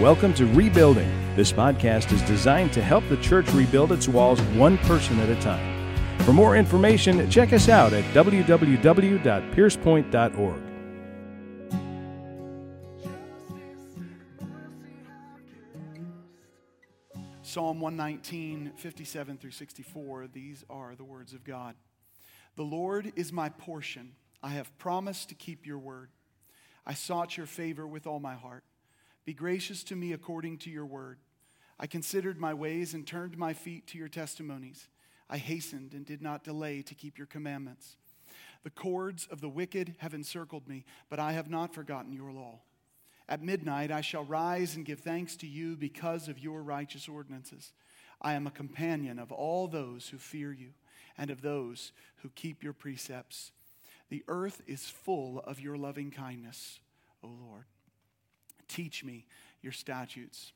Welcome to Rebuilding. This podcast is designed to help the church rebuild its walls one person at a time. For more information, check us out at www.piercepoint.org. Psalm 119, 57 through 64, these are the words of God. The Lord is my portion. I have promised to keep your word. I sought your favor with all my heart. Be gracious to me according to your word. I considered my ways and turned my feet to your testimonies. I hastened and did not delay to keep your commandments. The cords of the wicked have encircled me, but I have not forgotten your law. At midnight I shall rise and give thanks to you because of your righteous ordinances. I am a companion of all those who fear you and of those who keep your precepts. The earth is full of your loving kindness, O Lord. Teach me your statutes.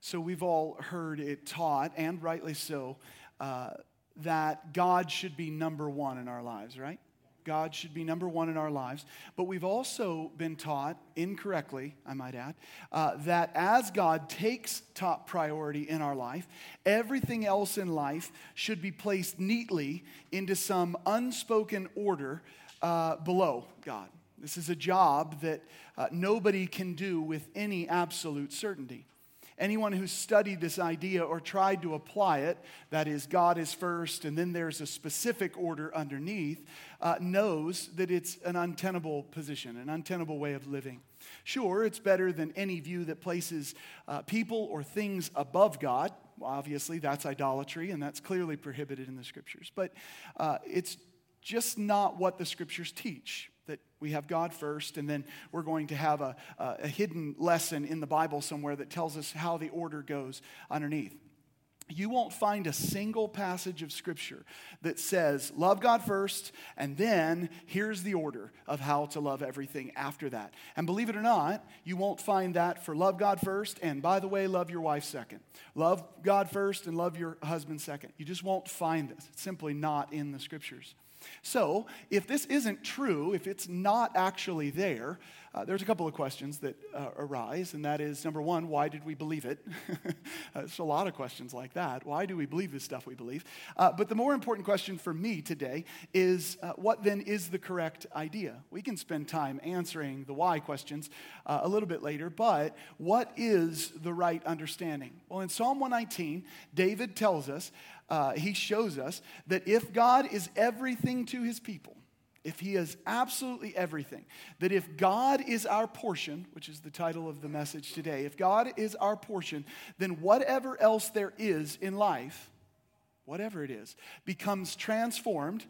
So we've all heard it taught, and rightly so, uh, that God should be number one in our lives, right? God should be number one in our lives. But we've also been taught, incorrectly, I might add, uh, that as God takes top priority in our life, everything else in life should be placed neatly into some unspoken order uh, below God. This is a job that uh, nobody can do with any absolute certainty. Anyone who's studied this idea or tried to apply it, that is, God is first and then there's a specific order underneath, uh, knows that it's an untenable position, an untenable way of living. Sure, it's better than any view that places uh, people or things above God. Obviously, that's idolatry, and that's clearly prohibited in the scriptures. But uh, it's just not what the scriptures teach that we have God first, and then we're going to have a, a, hidden lesson in the Bible somewhere that tells us how the order goes underneath. You won't find a single passage of Scripture that says, love God first, and then here's the order of how to love everything after that. And believe it or not, you won't find that for love God first, and by the way, love your wife second. Love God first and love your husband second. You just won't find this. It's simply not in the Scriptures. So, if this isn't true, if it's not actually there, uh, there's a couple of questions that uh, arise, and that is number one, why did we believe it? there's a lot of questions like that. Why do we believe this stuff we believe? Uh, but the more important question for me today is uh, what then is the correct idea? We can spend time answering the why questions uh, a little bit later, but what is the right understanding? Well, in Psalm 119, David tells us uh, he shows us that if God is everything to his people, if he is absolutely everything, that if God is our portion, which is the title of the message today, if God is our portion, then whatever else there is in life, whatever it is, becomes transformed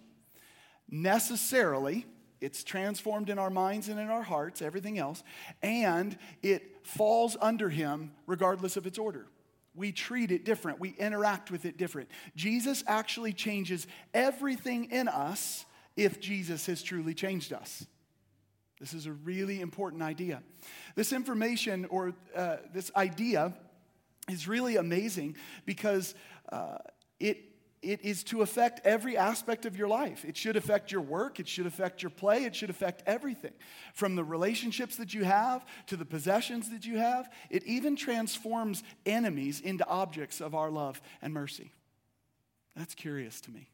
necessarily. It's transformed in our minds and in our hearts, everything else, and it falls under him regardless of its order we treat it different, we interact with it different. Jesus actually changes everything in us if Jesus has truly changed us. This is a really important idea. This information or uh, this idea is really amazing because uh, it it is to affect every aspect of your life. It should affect your work, it should affect your play, it should affect everything. From the relationships that you have to the possessions that you have, it even transforms enemies into objects of our love and mercy. That's curious to me.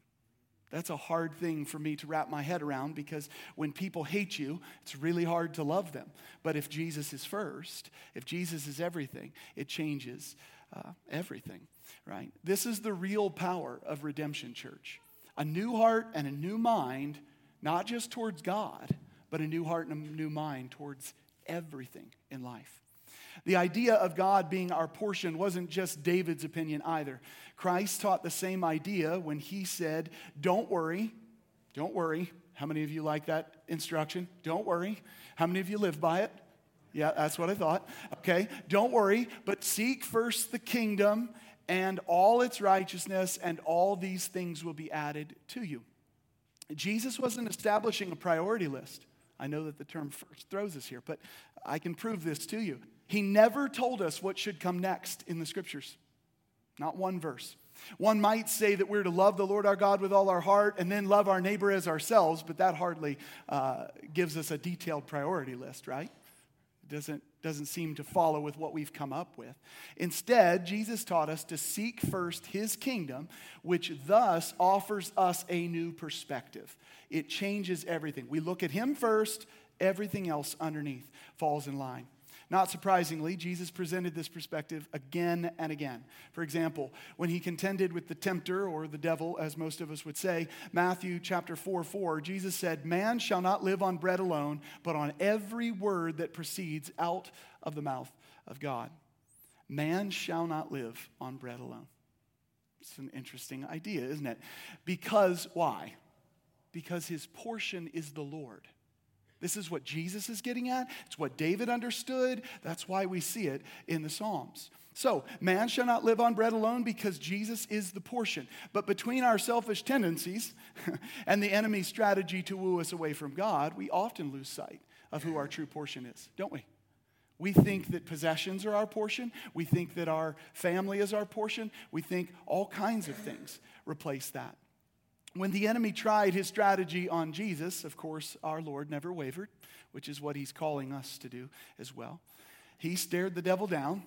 That's a hard thing for me to wrap my head around because when people hate you, it's really hard to love them. But if Jesus is first, if Jesus is everything, it changes uh, everything right? This is the real power of redemption, church. A new heart and a new mind, not just towards God, but a new heart and a new mind towards everything in life. The idea of God being our portion wasn't just David's opinion either. Christ taught the same idea when he said, Don't worry, don't worry. How many of you like that instruction? Don't worry. How many of you live by it? Yeah, that's what I thought. Okay, don't worry, but seek first the kingdom and all its righteousness, and all these things will be added to you. Jesus wasn't establishing a priority list. I know that the term first throws us here, but I can prove this to you. He never told us what should come next in the scriptures. Not one verse. One might say that we're to love the Lord our God with all our heart and then love our neighbor as ourselves, but that hardly uh, gives us a detailed priority list, right? doesn't, doesn't seem to follow with what we've come up with. Instead, Jesus taught us to seek first his kingdom, which thus offers us a new perspective. It changes everything. We look at him first, everything else underneath falls in line. Not surprisingly, Jesus presented this perspective again and again. For example, when he contended with the tempter, or the devil, as most of us would say, Matthew chapter 4 4, Jesus said, Man shall not live on bread alone, but on every word that proceeds out of the mouth of God. Man shall not live on bread alone. It's an interesting idea, isn't it? Because why? Because his portion is the Lord. This is what Jesus is getting at. It's what David understood. That's why we see it in the Psalms. So, man shall not live on bread alone because Jesus is the portion. But between our selfish tendencies and the enemy's strategy to woo us away from God, we often lose sight of who our true portion is, don't we? We think that possessions are our portion. We think that our family is our portion. We think all kinds of things replace that. When the enemy tried his strategy on Jesus, of course, our Lord never wavered, which is what he's calling us to do as well. He stared the devil down.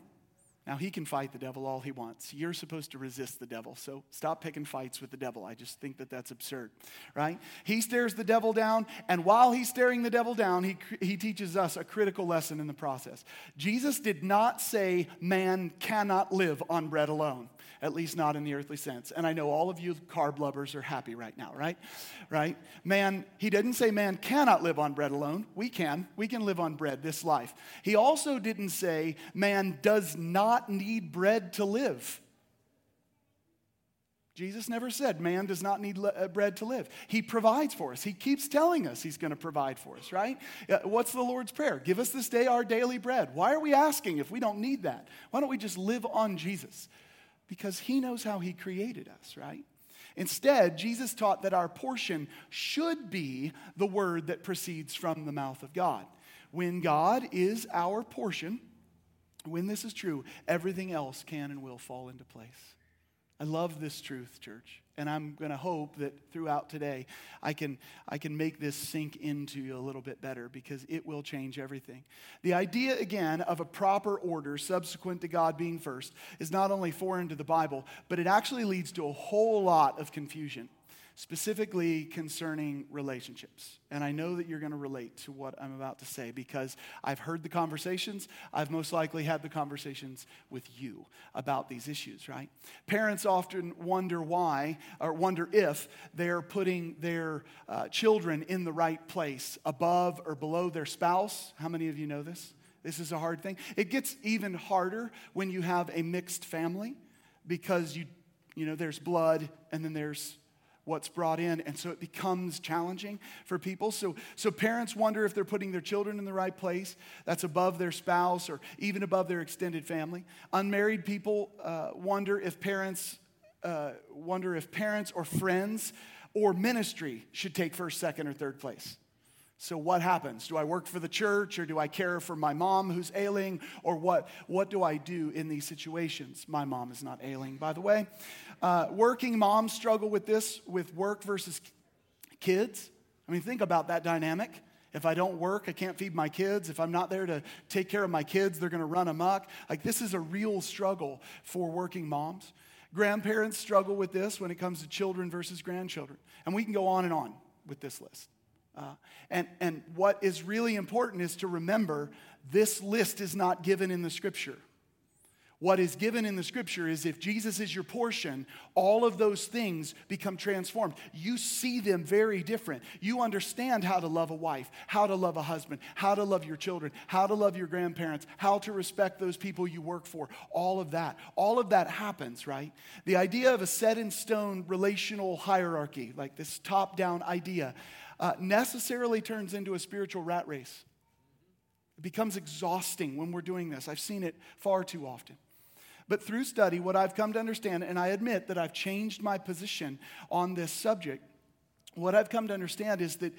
Now, he can fight the devil all he wants. You're supposed to resist the devil, so stop picking fights with the devil. I just think that that's absurd, right? He stares the devil down, and while he's staring the devil down, he, he teaches us a critical lesson in the process. Jesus did not say man cannot live on bread alone at least not in the earthly sense. And I know all of you carb lovers are happy right now, right? Right? Man, he didn't say man cannot live on bread alone. We can. We can live on bread this life. He also didn't say man does not need bread to live. Jesus never said man does not need uh, bread to live. He provides for us. He keeps telling us he's going to provide for us, right? Uh, what's the Lord's Prayer? Give us this day our daily bread. Why are we asking if we don't need that? Why don't we just live on Jesus? Because he knows how he created us, right? Instead, Jesus taught that our portion should be the word that proceeds from the mouth of God. When God is our portion, when this is true, everything else can and will fall into place. I love this truth, church. And I'm going to hope that throughout today, I can, I can make this sink into you a little bit better because it will change everything. The idea, again, of a proper order subsequent to God being first is not only foreign to the Bible, but it actually leads to a whole lot of confusion specifically concerning relationships. And I know that you're going to relate to what I'm about to say because I've heard the conversations. I've most likely had the conversations with you about these issues, right? Parents often wonder why or wonder if they're putting their uh, children in the right place, above or below their spouse. How many of you know this? This is a hard thing. It gets even harder when you have a mixed family because you you know there's blood and then there's what's brought in and so it becomes challenging for people. So so parents wonder if they're putting their children in the right place that's above their spouse or even above their extended family. Unmarried people uh, wonder if parents uh, wonder if parents or friends or ministry should take first second or third place so what happens? Do I work for the church or do I care for my mom who's ailing or what? What do I do in these situations? My mom is not ailing, by the way. Uh, working moms struggle with this, with work versus kids. I mean, think about that dynamic. If I don't work, I can't feed my kids. If I'm not there to take care of my kids, they're going to run amok. Like, this is a real struggle for working moms. Grandparents struggle with this when it comes to children versus grandchildren. And we can go on and on with this list. Uh, and, and what is really important is to remember this list is not given in the scripture. What is given in the scripture is if Jesus is your portion, all of those things become transformed. You see them very different. You understand how to love a wife, how to love a husband, how to love your children, how to love your grandparents, how to respect those people you work for. All of that. All of that happens, right? The idea of a set in stone relational hierarchy, like this top down idea, uh, necessarily turns into a spiritual rat race. It becomes exhausting when we're doing this. I've seen it far too often. But through study, what I've come to understand, and I admit that I've changed my position on this subject, what I've come to understand is that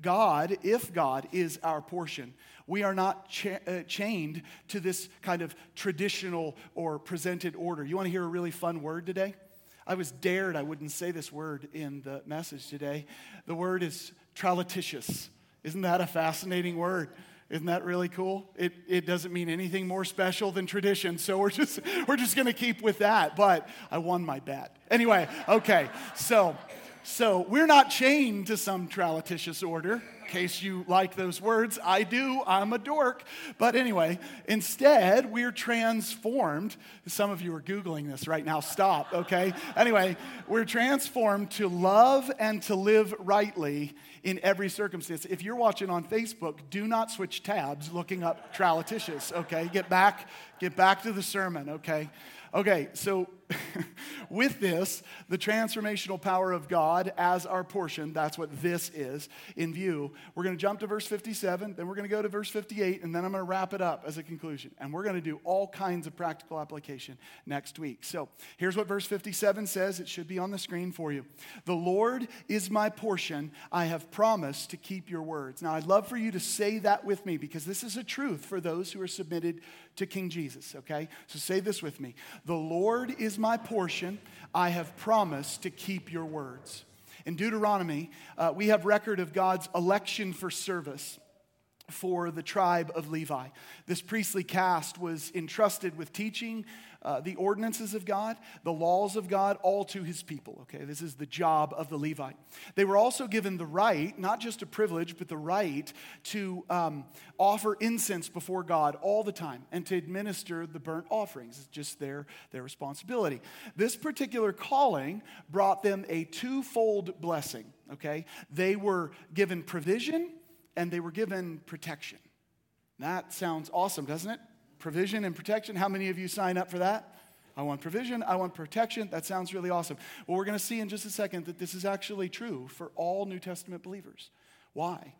God, if God is our portion, we are not cha- uh, chained to this kind of traditional or presented order. You want to hear a really fun word today? I was dared I wouldn't say this word in the message today. The word is tralatious. Isn't that a fascinating word? Isn't that really cool? It, it doesn't mean anything more special than tradition, so we're just, we're just to keep with that. But I won my bet. Anyway, okay, so, so we're not chained to some tralitious order case you like those words. I do, I'm a dork. But anyway, instead, we're transformed. Some of you are Googling this right now. Stop, okay? Anyway, we're transformed to love and to live rightly in every circumstance. If you're watching on Facebook, do not switch tabs looking up tralitious, okay? Get back, get back to the sermon, okay? Okay, so with this, the transformational power of God as our portion, that's what this is in view. We're going to jump to verse 57, then we're going to go to verse 58, and then I'm going to wrap it up as a conclusion. And we're going to do all kinds of practical application next week. So here's what verse 57 says. It should be on the screen for you. The Lord is my portion. I have promised to keep your words. Now, I'd love for you to say that with me because this is a truth for those who are submitted to King Jesus, okay? So say this with me The Lord is my portion. I have promised to keep your words. In Deuteronomy, uh, we have record of God's election for service for the tribe of Levi. This priestly caste was entrusted with teaching uh, the ordinances of God, the laws of God, all to his people. Okay, this is the job of the Levite. They were also given the right, not just a privilege, but the right to um, offer incense before God all the time and to administer the burnt offerings. It's just their, their responsibility. This particular calling brought them a twofold blessing. Okay, they were given provision and they were given protection. That sounds awesome, doesn't it? Provision and protection. How many of you sign up for that? I want provision, I want protection. That sounds really awesome. Well, we're going to see in just a second that this is actually true for all New Testament believers. Why?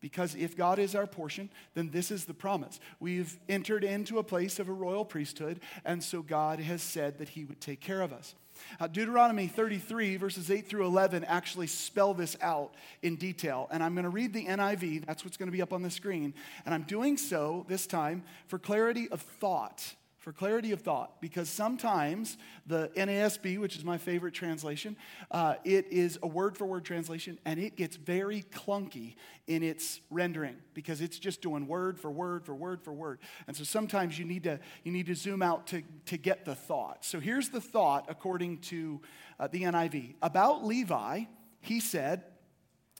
Because if God is our portion, then this is the promise. We've entered into a place of a royal priesthood, and so God has said that He would take care of us. Uh, Deuteronomy 33, verses 8 through 11, actually spell this out in detail. And I'm going to read the NIV, that's what's going to be up on the screen. And I'm doing so this time for clarity of thought for clarity of thought, because sometimes the NASB, which is my favorite translation, uh, it is a word for word translation, and it gets very clunky in its rendering because it's just doing word for word for word for word. And so sometimes you need to, you need to zoom out to, to get the thought. So here's the thought according to uh, the NIV. About Levi, he said,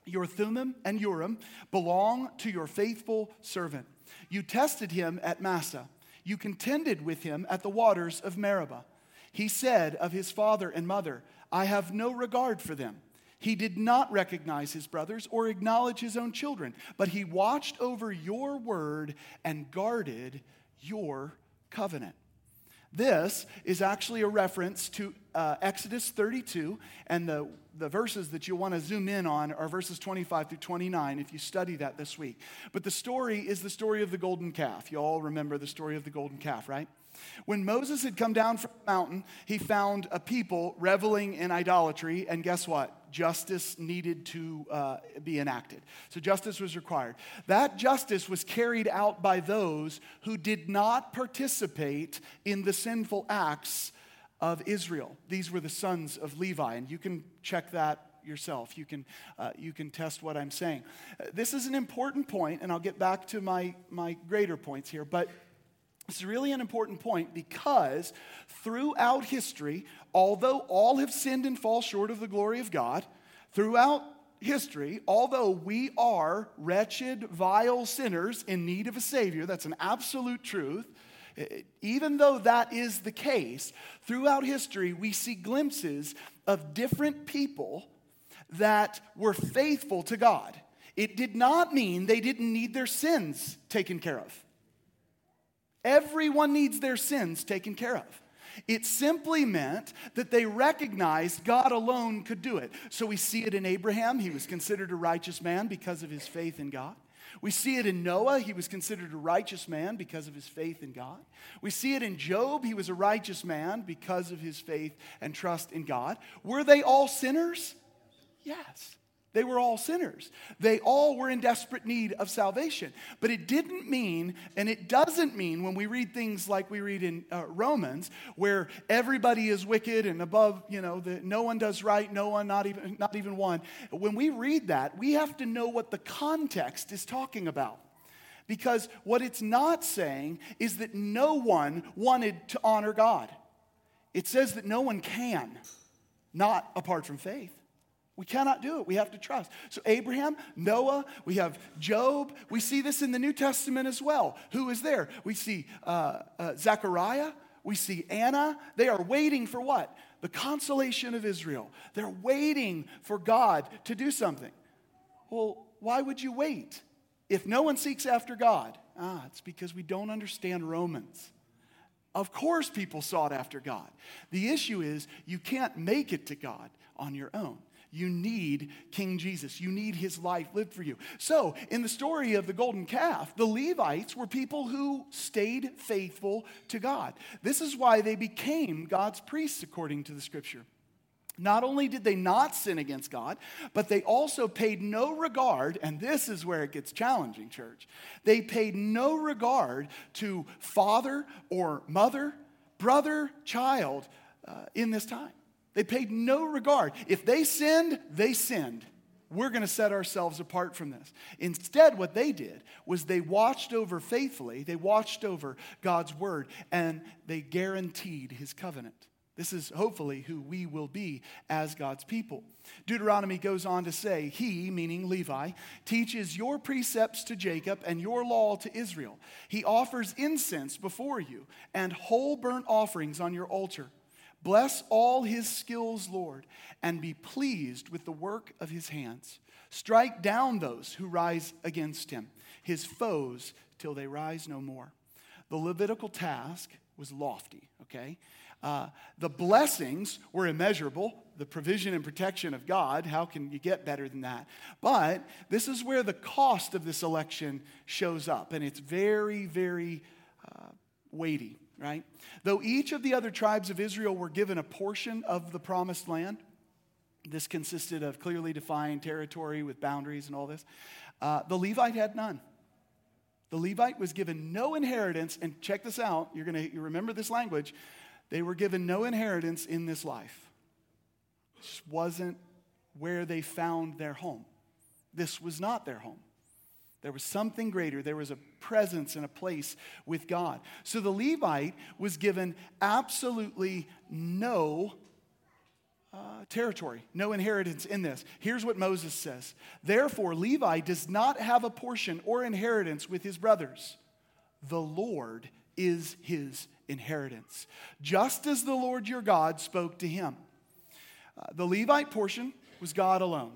Your Thummim and Urim belong to your faithful servant. You tested him at Massah you contended with him at the waters of Meribah. He said of his father and mother, I have no regard for them. He did not recognize his brothers or acknowledge his own children, but he watched over your word and guarded your covenant. This is actually a reference to uh, Exodus 32, and the, the verses that you want to zoom in on are verses 25 through 29 if you study that this week. But the story is the story of the golden calf. You all remember the story of the golden calf, right? When Moses had come down from the mountain, he found a people reveling in idolatry, and guess what? Justice needed to uh, be enacted. So justice was required. That justice was carried out by those who did not participate in the sinful acts of Israel. These were the sons of Levi, and you can check that yourself. You can, uh, you can test what I'm saying. Uh, this is an important point, and I'll get back to my, my greater points here, but it's really an important point because throughout history, although all have sinned and fall short of the glory of God, throughout history, although we are wretched, vile sinners in need of a Savior, that's an absolute truth. Even though that is the case, throughout history, we see glimpses of different people that were faithful to God. It did not mean they didn't need their sins taken care of. Everyone needs their sins taken care of. It simply meant that they recognized God alone could do it. So we see it in Abraham. He was considered a righteous man because of his faith in God. We see it in Noah. He was considered a righteous man because of his faith in God. We see it in Job. He was a righteous man because of his faith and trust in God. Were they all sinners? Yes. They were all sinners. They all were in desperate need of salvation. But it didn't mean, and it doesn't mean when we read things like we read in uh, Romans, where everybody is wicked and above, you know, the, no one does right, no one, not even, not even one. When we read that, we have to know what the context is talking about. Because what it's not saying is that no one wanted to honor God. It says that no one can, not apart from faith. We cannot do it. We have to trust. So, Abraham, Noah, we have Job. We see this in the New Testament as well. Who is there? We see uh, uh, Zechariah. We see Anna. They are waiting for what? The consolation of Israel. They're waiting for God to do something. Well, why would you wait? If no one seeks after God, ah, it's because we don't understand Romans. Of course, people sought after God. The issue is you can't make it to God on your own. You need King Jesus. You need his life lived for you. So, in the story of the golden calf, the Levites were people who stayed faithful to God. This is why they became God's priests, according to the scripture. Not only did they not sin against God, but they also paid no regard, and this is where it gets challenging, church. They paid no regard to father or mother, brother, child uh, in this time. They paid no regard. If they sinned, they sinned. We're going to set ourselves apart from this. Instead, what they did was they watched over faithfully, they watched over God's word, and they guaranteed his covenant. This is hopefully who we will be as God's people. Deuteronomy goes on to say, He, meaning Levi, teaches your precepts to Jacob and your law to Israel. He offers incense before you and whole burnt offerings on your altar. Bless all his skills, Lord, and be pleased with the work of his hands. Strike down those who rise against him, his foes, till they rise no more. The Levitical task was lofty, okay? Uh, the blessings were immeasurable, the provision and protection of God. How can you get better than that? But this is where the cost of this election shows up, and it's very, very uh, weighty right? Though each of the other tribes of Israel were given a portion of the promised land, this consisted of clearly defined territory with boundaries and all this, uh, the Levite had none. The Levite was given no inheritance, and check this out, you're to you remember this language. They were given no inheritance in this life. This wasn't where they found their home. This was not their home. There was something greater. There was a presence and a place with God. So the Levite was given absolutely no uh, territory, no inheritance in this. Here's what Moses says Therefore, Levi does not have a portion or inheritance with his brothers. The Lord is his inheritance, just as the Lord your God spoke to him. Uh, the Levite portion was God alone.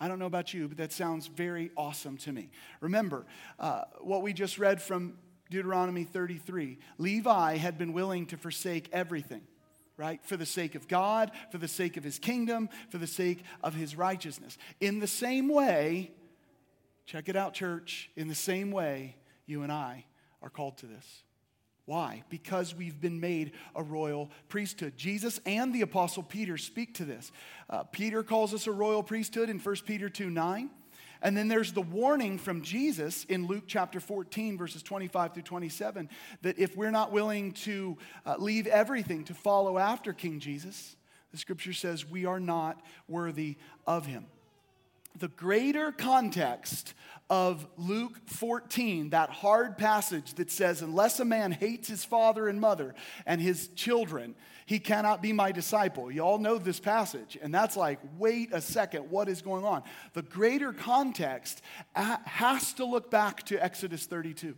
I don't know about you, but that sounds very awesome to me. Remember uh, what we just read from Deuteronomy 33 Levi had been willing to forsake everything, right? For the sake of God, for the sake of his kingdom, for the sake of his righteousness. In the same way, check it out, church, in the same way, you and I are called to this. Why? Because we've been made a royal priesthood. Jesus and the Apostle Peter speak to this. Uh, Peter calls us a royal priesthood in 1 Peter 2 9. And then there's the warning from Jesus in Luke chapter 14, verses 25 through 27, that if we're not willing to uh, leave everything to follow after King Jesus, the scripture says we are not worthy of him the greater context of Luke 14, that hard passage that says, Unless a man hates his father and mother and his children, he cannot be my disciple. You all know this passage, and that's like, wait a second, what is going on? The greater context has to look back to Exodus 32.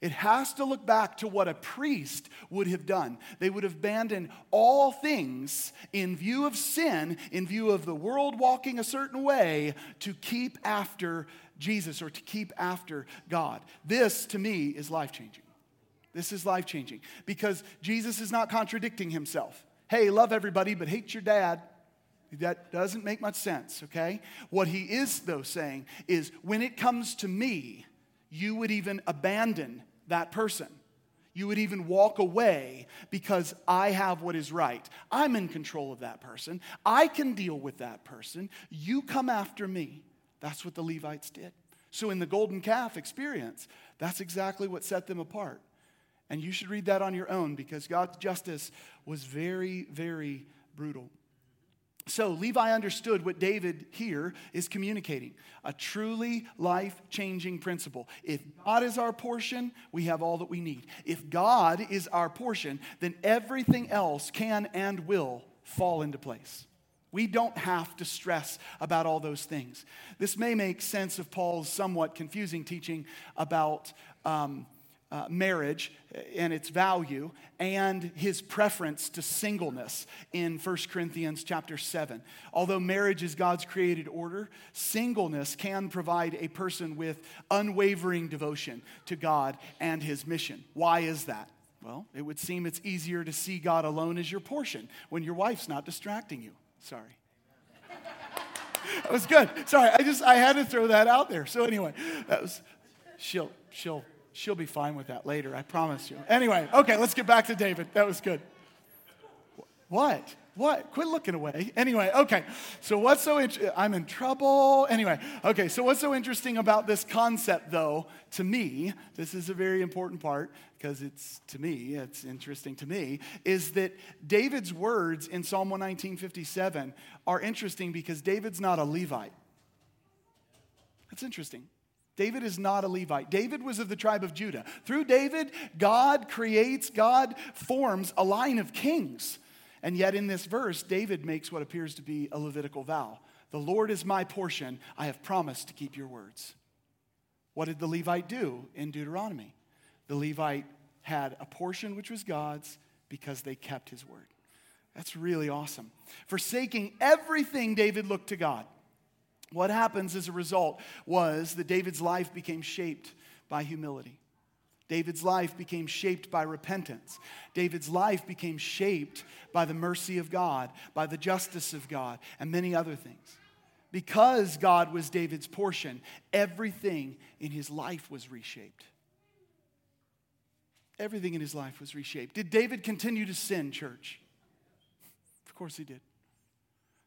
It has to look back to what a priest would have done. They would have abandoned all things in view of sin, in view of the world walking a certain way, to keep after Jesus or to keep after God. This, to me, is life changing. This is life changing because Jesus is not contradicting himself. Hey, love everybody, but hate your dad. That doesn't make much sense, okay? What he is, though, saying is when it comes to me, you would even abandon that person. You would even walk away because I have what is right. I'm in control of that person. I can deal with that person. You come after me. That's what the Levites did. So, in the golden calf experience, that's exactly what set them apart. And you should read that on your own because God's justice was very, very brutal. So Levi understood what David here is communicating a truly life changing principle. If God is our portion, we have all that we need. If God is our portion, then everything else can and will fall into place. We don't have to stress about all those things. This may make sense of Paul's somewhat confusing teaching about um, uh, marriage and its value and his preference to singleness in 1 Corinthians chapter 7. Although marriage is God's created order, singleness can provide a person with unwavering devotion to God and his mission. Why is that? Well, it would seem it's easier to see God alone as your portion when your wife's not distracting you. Sorry. that was good. Sorry, I just I had to throw that out there. So anyway, that was she'll she'll She'll be fine with that later, I promise you. Anyway, okay, let's get back to David. That was good. What? What? Quit looking away. Anyway, okay. So what's so interesting? I'm in trouble. Anyway, okay. So what's so interesting about this concept, though, to me, this is a very important part because it's to me, it's interesting to me, is that David's words in Psalm 119:57 are interesting because David's not a Levite. That's interesting. David is not a Levite. David was of the tribe of Judah. Through David, God creates, God forms a line of kings. And yet, in this verse, David makes what appears to be a Levitical vow The Lord is my portion. I have promised to keep your words. What did the Levite do in Deuteronomy? The Levite had a portion which was God's because they kept his word. That's really awesome. Forsaking everything, David looked to God. What happens as a result was that David's life became shaped by humility. David's life became shaped by repentance. David's life became shaped by the mercy of God, by the justice of God, and many other things. Because God was David's portion, everything in his life was reshaped. Everything in his life was reshaped. Did David continue to sin, church? Of course he did.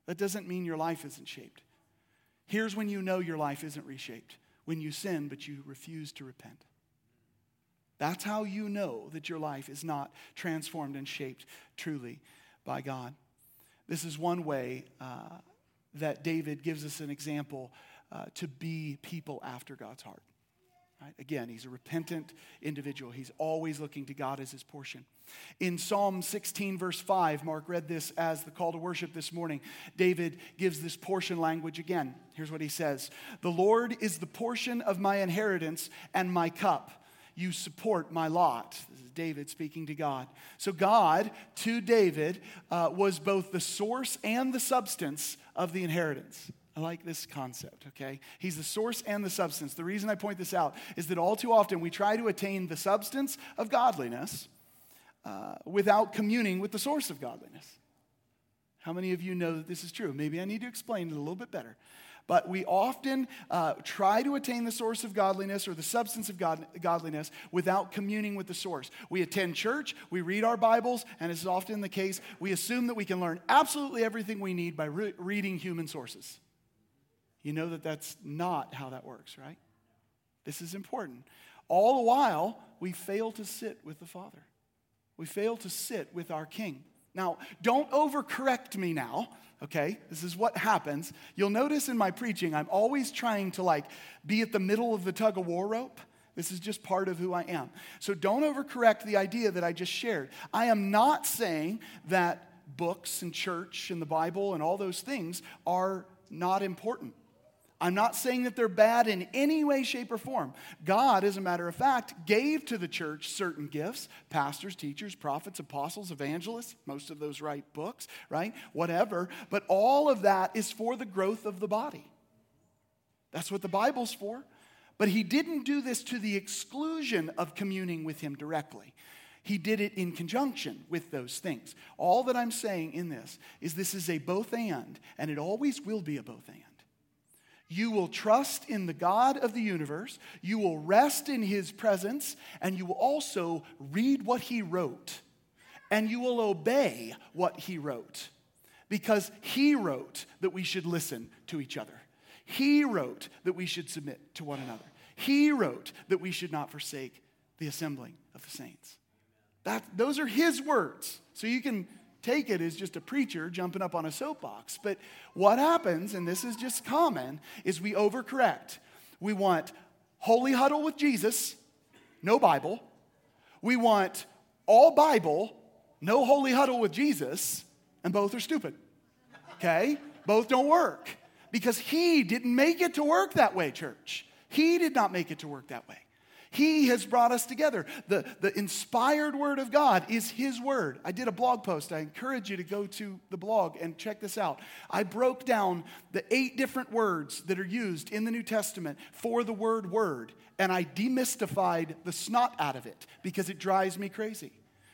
That doesn't mean your life isn't shaped. Here's when you know your life isn't reshaped when you sin, but you refuse to repent. That's how you know that your life is not transformed and shaped truly by God. This is one way uh, that David gives us an example uh, to be people after God's heart. Right? Again, he's a repentant individual. He's always looking to God as his portion. In Psalm 16, verse 5, Mark read this as the call to worship this morning. David gives this portion language again. Here's what he says The Lord is the portion of my inheritance and my cup. You support my lot. This is David speaking to God. So, God to David uh, was both the source and the substance of the inheritance. I like this concept, okay? He's the source and the substance. The reason I point this out is that all too often we try to attain the substance of godliness uh, without communing with the source of godliness. How many of you know that this is true? Maybe I need to explain it a little bit better. But we often uh, try to attain the source of godliness or the substance of God, godliness without communing with the source. We attend church, we read our Bibles, and as is often the case, we assume that we can learn absolutely everything we need by re- reading human sources. You know that that's not how that works, right? This is important. All the while, we fail to sit with the Father. We fail to sit with our King. Now, don't overcorrect me now, okay? This is what happens. You'll notice in my preaching, I'm always trying to like be at the middle of the tug of war rope. This is just part of who I am. So don't overcorrect the idea that I just shared. I am not saying that books and church and the Bible and all those things are not important. I'm not saying that they're bad in any way, shape, or form. God, as a matter of fact, gave to the church certain gifts pastors, teachers, prophets, apostles, evangelists. Most of those write books, right? Whatever. But all of that is for the growth of the body. That's what the Bible's for. But he didn't do this to the exclusion of communing with him directly. He did it in conjunction with those things. All that I'm saying in this is this is a both and, and it always will be a both and. You will trust in the God of the universe. You will rest in his presence. And you will also read what he wrote. And you will obey what he wrote. Because he wrote that we should listen to each other. He wrote that we should submit to one another. He wrote that we should not forsake the assembling of the saints. That, those are his words. So you can take it as just a preacher jumping up on a soapbox. But what happens, and this is just common, is we overcorrect. We want holy huddle with Jesus, no Bible. We want all Bible, no holy huddle with Jesus, and both are stupid. Okay? Both don't work because he didn't make it to work that way, church. He did not make it to work that way. He has brought us together. The, the inspired word of God is His word. I did a blog post. I encourage you to go to the blog and check this out. I broke down the eight different words that are used in the New Testament for the word word, and I demystified the snot out of it because it drives me crazy.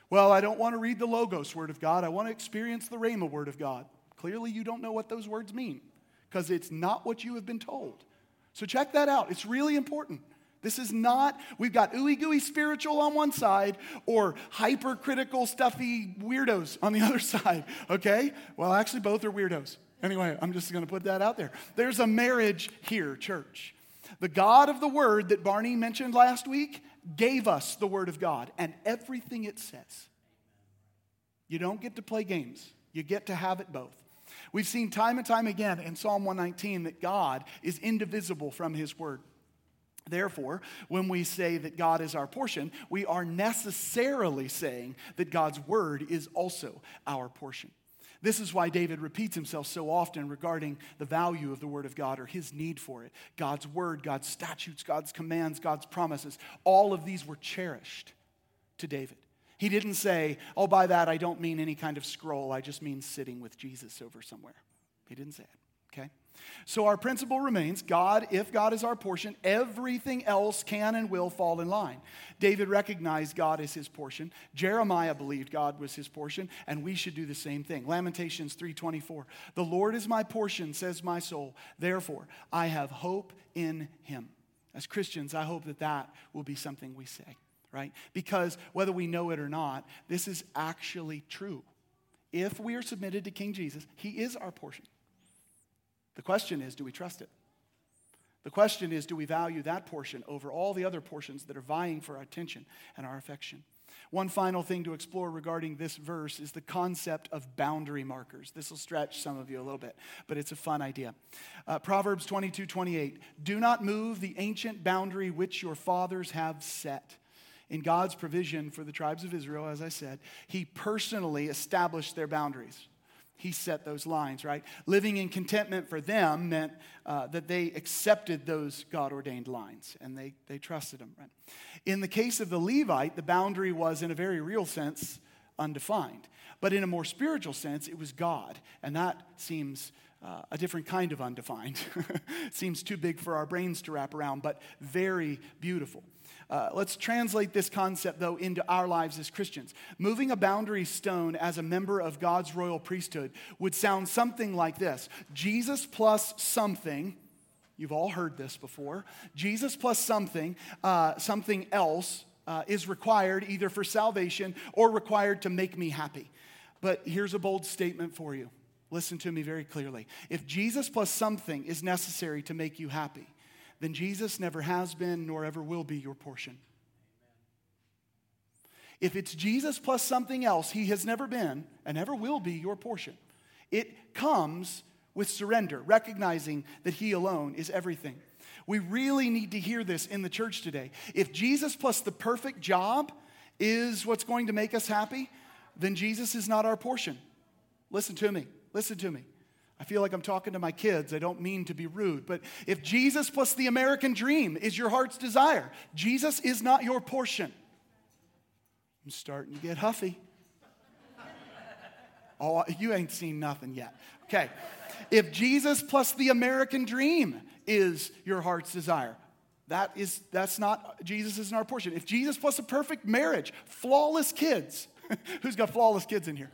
Well, I don't want to read the Logos word of God, I want to experience the Rhema word of God. Clearly, you don't know what those words mean because it's not what you have been told. So check that out. It's really important. This is not, we've got ooey gooey spiritual on one side or hypercritical, stuffy weirdos on the other side, okay? Well, actually, both are weirdos. Anyway, I'm just gonna put that out there. There's a marriage here, church. The God of the Word that Barney mentioned last week gave us the Word of God and everything it says. You don't get to play games, you get to have it both. We've seen time and time again in Psalm 119 that God is indivisible from His Word. Therefore, when we say that God is our portion, we are necessarily saying that God's word is also our portion. This is why David repeats himself so often regarding the value of the Word of God or his need for it. God's Word, God's statutes, God's commands, God's promises, all of these were cherished to David. He didn't say, Oh, by that I don't mean any kind of scroll, I just mean sitting with Jesus over somewhere. He didn't say it, okay? So our principle remains God, if God is our portion, everything else can and will fall in line. David recognized God as his portion. Jeremiah believed God was his portion, and we should do the same thing. Lamentations 3:24. The Lord is my portion, says my soul. Therefore, I have hope in him. As Christians, I hope that that will be something we say, right? Because whether we know it or not, this is actually true. If we are submitted to King Jesus, he is our portion. The question is do we trust it? The question is do we value that portion over all the other portions that are vying for our attention and our affection? One final thing to explore regarding this verse is the concept of boundary markers. This will stretch some of you a little bit, but it's a fun idea. Uh, Proverbs 22 28. Do not move the ancient boundary which your fathers have set. In God's provision for the tribes of Israel, as I said, He personally established their boundaries. He set those lines, right? Living in contentment for them meant uh, that they accepted those God ordained lines and they, they trusted them, right? In the case of the Levite, the boundary was, in a very real sense, undefined. But in a more spiritual sense, it was God. And that seems uh, a different kind of undefined. seems too big for our brains to wrap around, but very beautiful. Uh, let's translate this concept, though, into our lives as Christians. Moving a boundary stone as a member of God's royal priesthood would sound something like this Jesus plus something. You've all heard this before. Jesus plus something, uh, something else uh, is required either for salvation or required to make me happy. But here's a bold statement for you. Listen to me very clearly. If Jesus plus something is necessary to make you happy, then Jesus never has been nor ever will be your portion. If it's Jesus plus something else, he has never been and never will be your portion. It comes with surrender, recognizing that he alone is everything. We really need to hear this in the church today. If Jesus plus the perfect job is what's going to make us happy, then Jesus is not our portion. Listen to me. Listen to me. I feel like I'm talking to my kids. I don't mean to be rude, but if Jesus plus the American dream is your heart's desire, Jesus is not your portion. I'm starting to get huffy. Oh, you ain't seen nothing yet. Okay. If Jesus plus the American dream is your heart's desire, that is that's not Jesus isn't our portion. If Jesus plus a perfect marriage, flawless kids. Who's got flawless kids in here?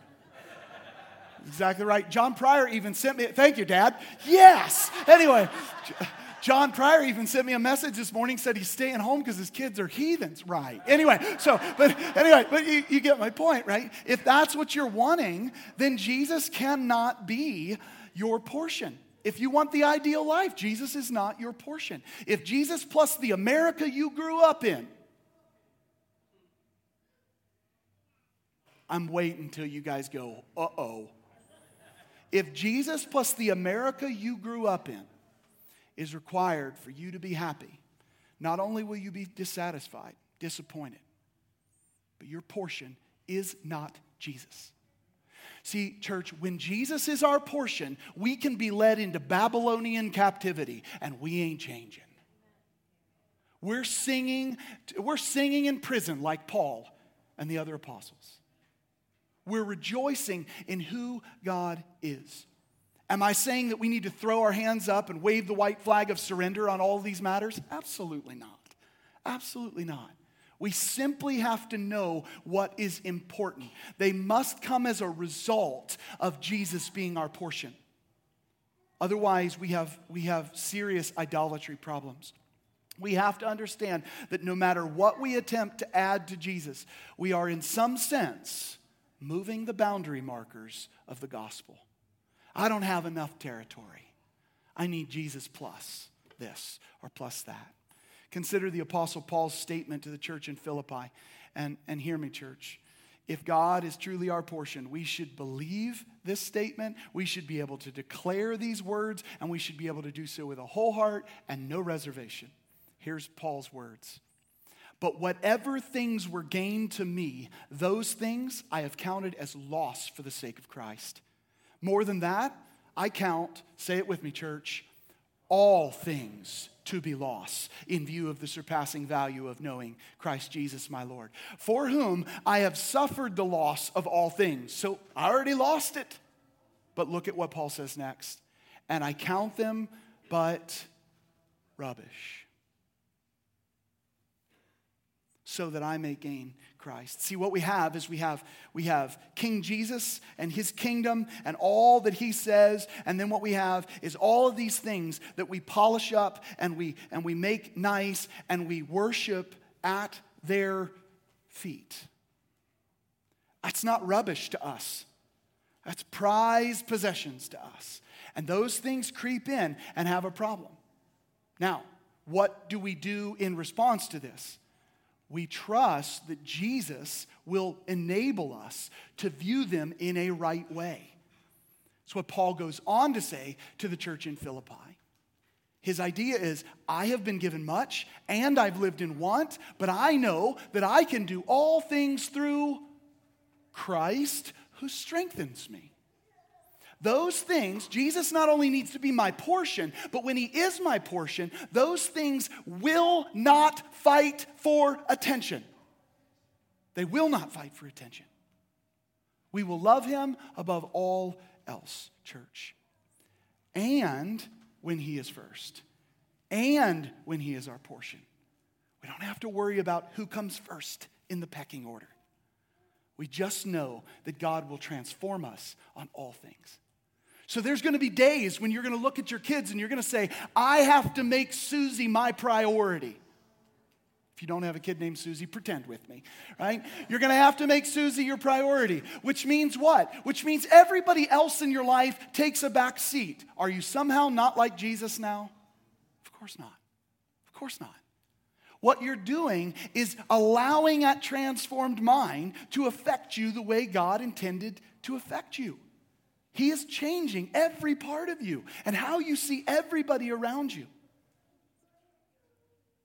Exactly right. John Pryor even sent me, thank you, Dad. Yes. Anyway, John Pryor even sent me a message this morning, said he's staying home because his kids are heathens. Right. Anyway, so, but anyway, but you, you get my point, right? If that's what you're wanting, then Jesus cannot be your portion. If you want the ideal life, Jesus is not your portion. If Jesus plus the America you grew up in, I'm waiting until you guys go, uh oh. If Jesus plus the America you grew up in is required for you to be happy, not only will you be dissatisfied, disappointed, but your portion is not Jesus. See, church, when Jesus is our portion, we can be led into Babylonian captivity, and we ain't changing. We're singing, we're singing in prison like Paul and the other apostles. We're rejoicing in who God is. Am I saying that we need to throw our hands up and wave the white flag of surrender on all these matters? Absolutely not. Absolutely not. We simply have to know what is important. They must come as a result of Jesus being our portion. Otherwise, we have, we have serious idolatry problems. We have to understand that no matter what we attempt to add to Jesus, we are in some sense moving the boundary markers of the gospel. I don't have enough territory. I need Jesus plus this or plus that. Consider the Apostle Paul's statement to the church in Philippi. And, and hear me, church. If God is truly our portion, we should believe this statement. We should be able to declare these words, and we should be able to do so with a whole heart and no reservation. Here's Paul's words. But whatever things were gained to me, those things I have counted as loss for the sake of Christ. More than that, I count, say it with me, church, all things to be loss in view of the surpassing value of knowing Christ Jesus my Lord, for whom I have suffered the loss of all things. So I already lost it. But look at what Paul says next. And I count them but rubbish so that I may gain Christ. See, what we have is we have, we have King Jesus and his kingdom and all that he says. And then what we have is all of these things that we polish up and we, and we make nice and we worship at their feet. That's not rubbish to us, that's prized possessions to us. And those things creep in and have a problem. Now, what do we do in response to this? We trust that Jesus will enable us to view them in a right way. That's what Paul goes on to say to the church in Philippi. His idea is I have been given much and I've lived in want, but I know that I can do all things through Christ who strengthens me. Those things, Jesus not only needs to be my portion, but when He is my portion, those things will not fight for attention. They will not fight for attention. We will love Him above all else, church. And when He is first, and when He is our portion. We don't have to worry about who comes first in the pecking order. We just know that God will transform us on all things. So there's to be days when you're to look at your kids and you're to say, I have to make Susie my priority. If you don't have a kid named Susie, pretend with me, right? You're to have to make Susie your priority, which means what? Which means everybody else in your life takes a back seat. Are you somehow not like Jesus now? Of course not. Of course not. What you're doing is allowing that transformed mind to affect you the way God intended to affect you. He is changing every part of you and how you see everybody around you.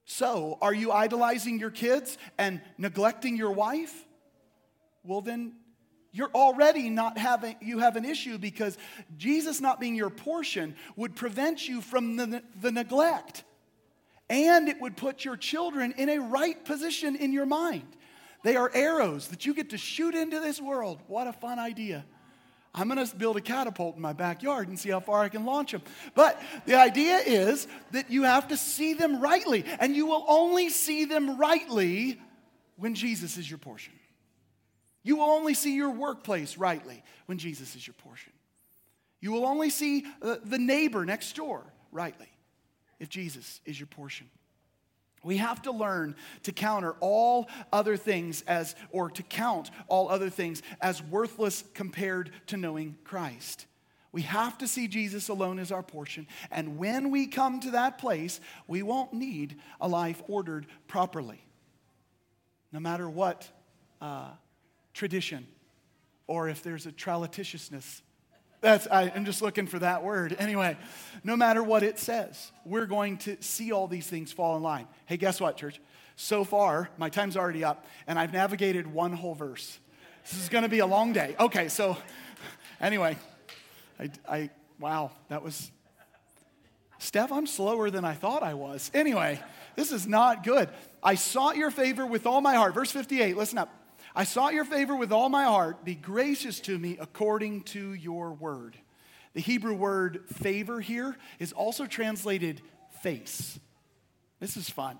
So, are you idolizing your kids and neglecting your wife? Well, then you're already not having you have an issue because Jesus not being your portion would prevent you from the, the neglect. And it would put your children in a right position in your mind. They are arrows that you get to shoot into this world. What a fun idea. I'm going to build a catapult in my backyard and see how far I can launch them. But the idea is that you have to see them rightly, and you will only see them rightly when Jesus is your portion. You will only see your workplace rightly when Jesus is your portion. You will only see uh, the neighbor next door rightly if Jesus is your portion. We have to learn to counter all other things as, or to count all other things as worthless compared to knowing Christ. We have to see Jesus alone as our portion. And when we come to that place, we won't need a life ordered properly. No matter what uh, tradition or if there's a tralaticiousness. That's, I, I'm just looking for that word. Anyway, no matter what it says, we're going to see all these things fall in line. Hey, guess what, church? So far, my time's already up, and I've navigated one whole verse. This is going to be a long day. Okay, so anyway, I, I wow, that was Steph, I'm slower than I thought I was. Anyway, this is not good. I sought your favor with all my heart. Verse 58, listen up. I sought your favor with all my heart. Be gracious to me according to your word. The Hebrew word favor here is also translated face. This is fun.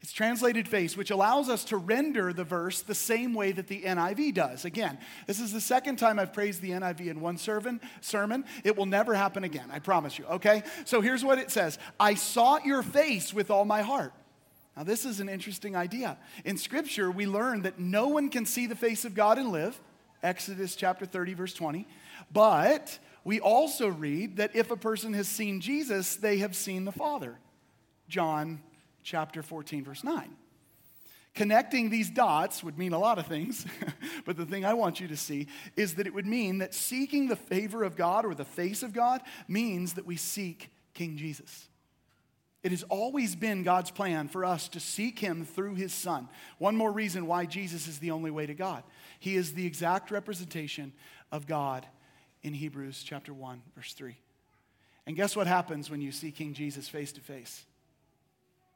It's translated face, which allows us to render the verse the same way that the NIV does. Again, this is the second time I've praised the NIV in one sermon. sermon. It will never happen again, I promise you, okay? So here's what it says I sought your face with all my heart. Now, this is an interesting idea. In Scripture, we learn that no one can see the face of God and live. Exodus chapter 30, verse 20. But we also read that if a person has seen Jesus, they have seen the Father. John chapter 14, verse 9. Connecting these dots would mean a lot of things, but the thing I want you to see is that it would mean that seeking the favor of God or the face of God means that we seek King Jesus. It has always been God's plan for us to seek Him through His Son. One more reason why Jesus is the only way to God. He is the exact representation of God in Hebrews chapter 1, verse 3. And guess what happens when you see King Jesus face to face?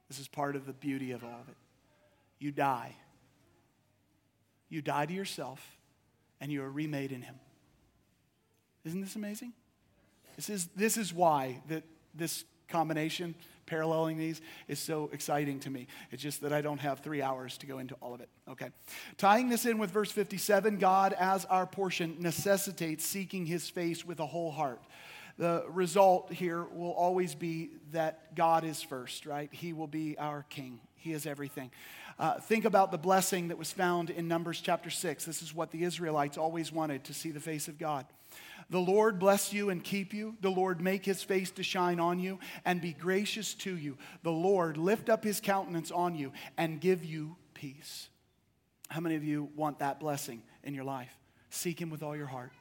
This is part of the beauty of all of it. You die. You die to yourself, and you are remade in Him. Isn't this amazing? This is, this is why that this combination, paralleling these, is so exciting to me. It's just that I don't have three hours to go into all of it. Okay. Tying this in with verse 57, God as our portion necessitates seeking his face with a whole heart the result here will always be that God is first, right? He will be our king, He is everything. Uh, think about the blessing that was found in Numbers chapter 6. This is what the Israelites always wanted to see the face of God. The Lord bless you and keep you. The Lord make his face to shine on you and be gracious to you. The Lord lift up his countenance on you and give you peace. How many of you want that blessing in your life? Seek him with all your heart.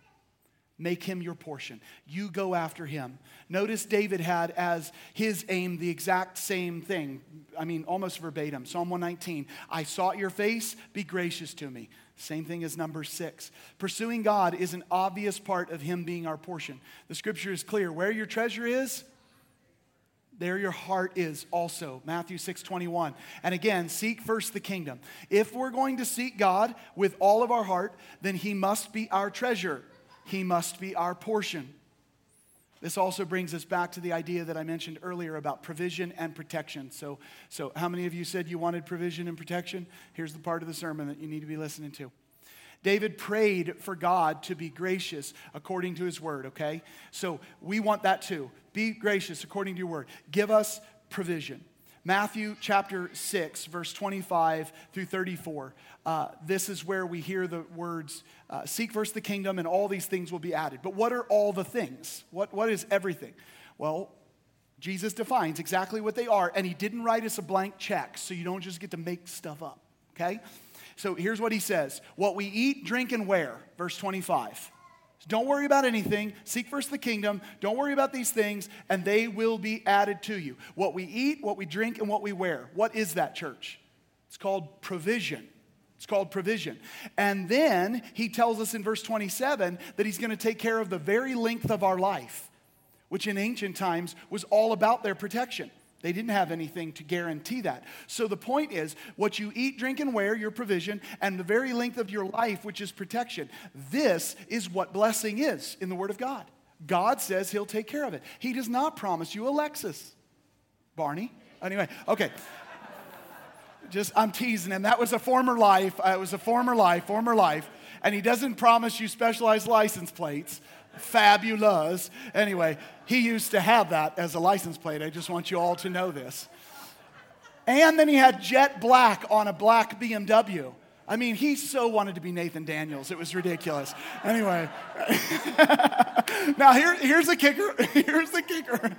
Make him your portion. You go after him. Notice David had as his aim the exact same thing. I mean, almost verbatim. Psalm 119 I sought your face, be gracious to me. Same thing as number six. Pursuing God is an obvious part of him being our portion. The scripture is clear. Where your treasure is, there your heart is also matthew 6 21 and again seek first the kingdom if we're going to seek god with all of our heart then he must be our treasure he must be our portion. This also brings us back to the idea that I mentioned earlier about provision and protection. So, so how many of you said you wanted provision and protection? Here's the part of the sermon that you need to be listening to. David prayed for God to be gracious according to his word, okay? So we want that too. Be gracious according to your word. Give us provision. Matthew chapter 6, verse 25 through 34. Uh, this is where we hear the words, uh, Seek first the kingdom, and all these things will be added. But what are all the things? What, what is everything? Well, Jesus defines exactly what they are, and he didn't write us a blank check, so you don't just get to make stuff up, okay? So here's what he says What we eat, drink, and wear, verse 25. Don't worry about anything. Seek first the kingdom. Don't worry about these things, and they will be added to you. What we eat, what we drink, and what we wear. What is that, church? It's called provision. It's called provision. And then he tells us in verse 27 that he's going to take care of the very length of our life, which in ancient times was all about their protection. They didn't have anything to guarantee that. So the point is what you eat, drink, and wear, your provision, and the very length of your life, which is protection. This is what blessing is in the Word of God. God says He'll take care of it. He does not promise you a Lexus, Barney. Anyway, okay. Just, I'm teasing him. That was a former life. Uh, it was a former life, former life. And he doesn't promise you specialized license plates fabulous. Anyway, he used to have that as a license plate. I just want you all to know this. And then he had jet black on a black BMW. I mean, he so wanted to be Nathan Daniels. It was ridiculous. Anyway, now here, here's the kicker. Here's the kicker.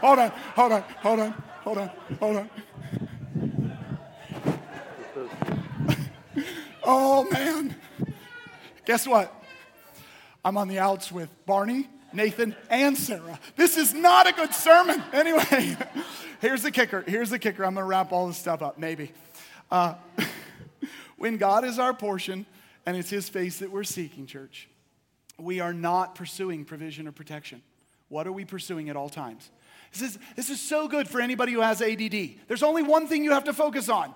hold on, hold on, hold on, hold on, hold on. Oh, man. Guess what? I'm on the outs with Barney, Nathan, and Sarah. This is not a good sermon. Anyway, here's the kicker. Here's the kicker. I'm going to wrap all this stuff up, maybe. Uh, when God is our portion and it's His face that we're seeking, church, we are not pursuing provision or protection. What are we pursuing at all times? This is, this is so good for anybody who has ADD. There's only one thing you have to focus on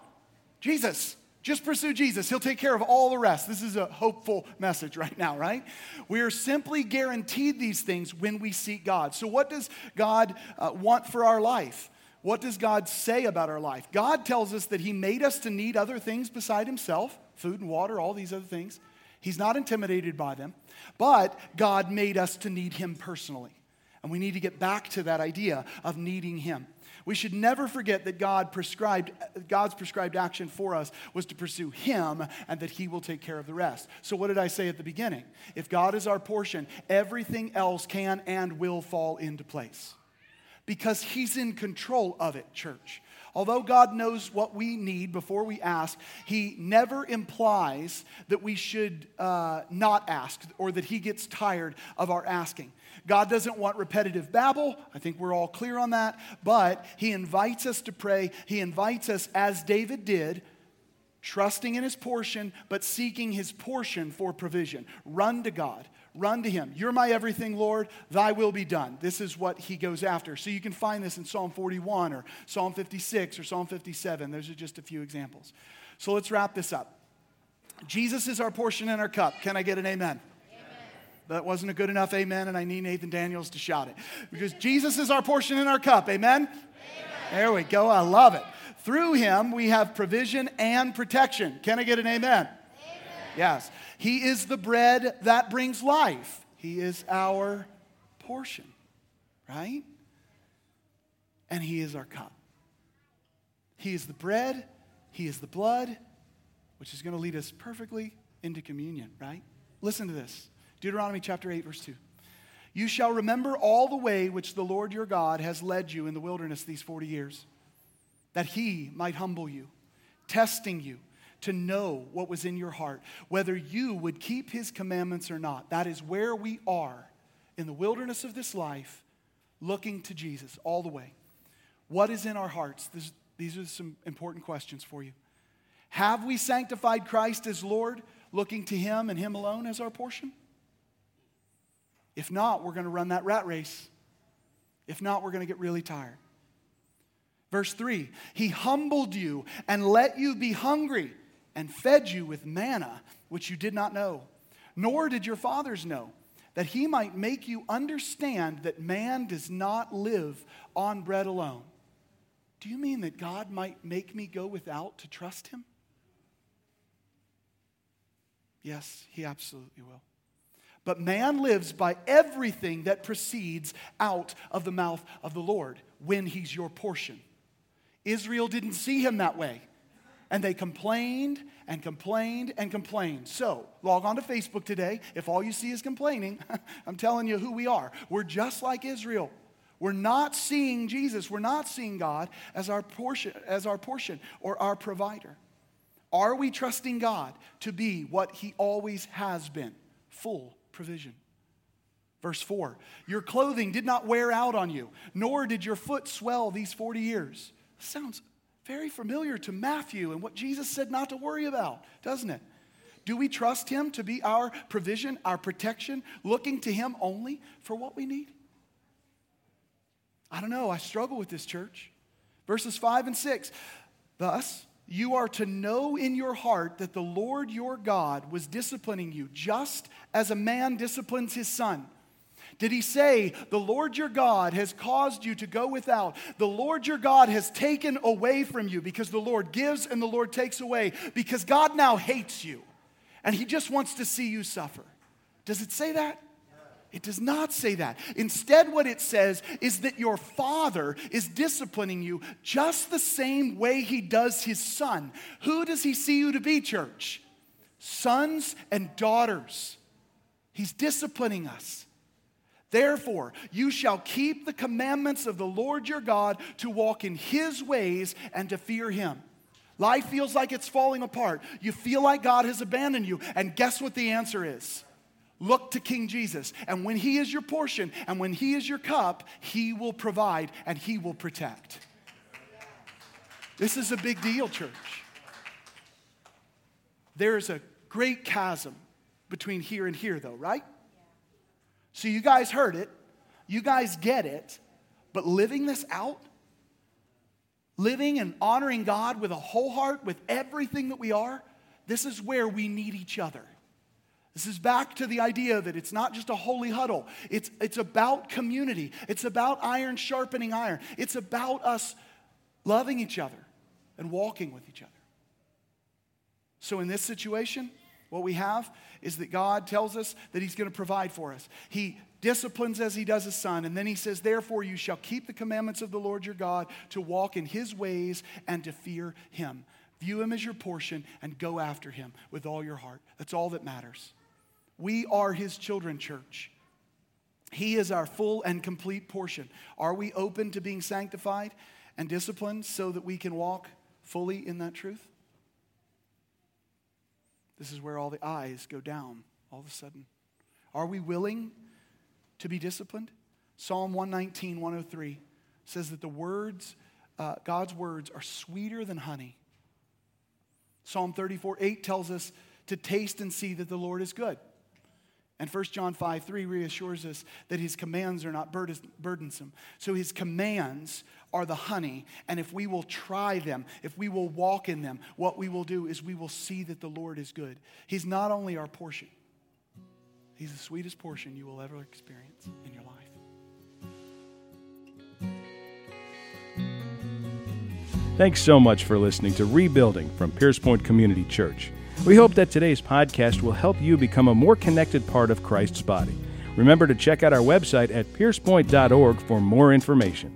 Jesus. Just pursue Jesus. He'll take care of all the rest. This is a hopeful message right now, right? We are simply guaranteed these things when we seek God. So, what does God uh, want for our life? What does God say about our life? God tells us that He made us to need other things beside Himself food and water, all these other things. He's not intimidated by them, but God made us to need Him personally. And we need to get back to that idea of needing Him. We should never forget that God prescribed, God's prescribed action for us was to pursue Him and that He will take care of the rest. So, what did I say at the beginning? If God is our portion, everything else can and will fall into place because He's in control of it, church. Although God knows what we need before we ask, He never implies that we should uh, not ask or that He gets tired of our asking. God doesn't want repetitive babble. I think we're all clear on that. But He invites us to pray. He invites us, as David did, trusting in His portion, but seeking His portion for provision. Run to God. Run to him. You're my everything, Lord. Thy will be done. This is what he goes after. So you can find this in Psalm 41 or Psalm 56 or Psalm 57. Those are just a few examples. So let's wrap this up. Jesus is our portion and our cup. Can I get an amen? That wasn't a good enough amen, and I need Nathan Daniels to shout it. Because Jesus is our portion and our cup. Amen? amen? There we go. I love it. Through him, we have provision and protection. Can I get an amen? amen? Yes. He is the bread that brings life. He is our portion, right? And He is our cup. He is the bread, He is the blood, which is going to lead us perfectly into communion, right? Listen to this. Deuteronomy chapter 8, verse 2. You shall remember all the way which the Lord your God has led you in the wilderness these 40 years, that he might humble you, testing you to know what was in your heart, whether you would keep his commandments or not. That is where we are in the wilderness of this life, looking to Jesus all the way. What is in our hearts? This, these are some important questions for you. Have we sanctified Christ as Lord, looking to him and him alone as our portion? If not, we're going to run that rat race. If not, we're going to get really tired. Verse 3 He humbled you and let you be hungry and fed you with manna, which you did not know, nor did your fathers know, that he might make you understand that man does not live on bread alone. Do you mean that God might make me go without to trust him? Yes, he absolutely will. But man lives by everything that proceeds out of the mouth of the Lord when he's your portion. Israel didn't see him that way. And they complained and complained and complained. So, log on to Facebook today. If all you see is complaining, I'm telling you who we are. We're just like Israel. We're not seeing Jesus, we're not seeing God as our portion, as our portion or our provider. Are we trusting God to be what he always has been? Full provision. Verse 4 Your clothing did not wear out on you, nor did your foot swell these 40 years. Sounds very familiar to Matthew and what Jesus said not to worry about, doesn't it? Do we trust Him to be our provision, our protection, looking to Him only for what we need? I don't know. I struggle with this, church. Verses 5 and 6. Thus, you are to know in your heart that the Lord your God was disciplining you just as a man disciplines his son. Did he say, The Lord your God has caused you to go without? The Lord your God has taken away from you because the Lord gives and the Lord takes away because God now hates you and he just wants to see you suffer. Does it say that? It does not say that. Instead, what it says is that your father is disciplining you just the same way he does his son. Who does he see you to be, church? Sons and daughters. He's disciplining us. Therefore, you shall keep the commandments of the Lord your God to walk in his ways and to fear him. Life feels like it's falling apart. You feel like God has abandoned you. And guess what the answer is? Look to King Jesus. And when He is your portion and when He is your cup, He will provide and He will protect. This is a big deal, church. There is a great chasm between here and here, though, right? So you guys heard it, you guys get it, but living this out, living and honoring God with a whole heart, with everything that we are, this is where we need each other. This is back to the idea that it's not just a holy huddle. It's, it's about community. It's about iron sharpening iron. It's about us loving each other and walking with each other. So, in this situation, what we have is that God tells us that He's going to provide for us. He disciplines as He does His Son, and then He says, Therefore, you shall keep the commandments of the Lord your God to walk in His ways and to fear Him. View Him as your portion and go after Him with all your heart. That's all that matters. We are His children, church. He is our full and complete portion. Are we open to being sanctified and disciplined so that we can walk fully in that truth? This is where all the eyes go down all of a sudden. Are we willing to be disciplined? Psalm 119, 103 says that the words, uh, God's words, are sweeter than honey. Psalm 34, 8 tells us to taste and see that the Lord is good. And 1 John 5 3 reassures us that his commands are not burdensome. So his commands are the honey. And if we will try them, if we will walk in them, what we will do is we will see that the Lord is good. He's not only our portion, he's the sweetest portion you will ever experience in your life. Thanks so much for listening to Rebuilding from Pierce Point Community Church. We hope that today's podcast will help you become a more connected part of Christ's body. Remember to check out our website at piercepoint.org for more information.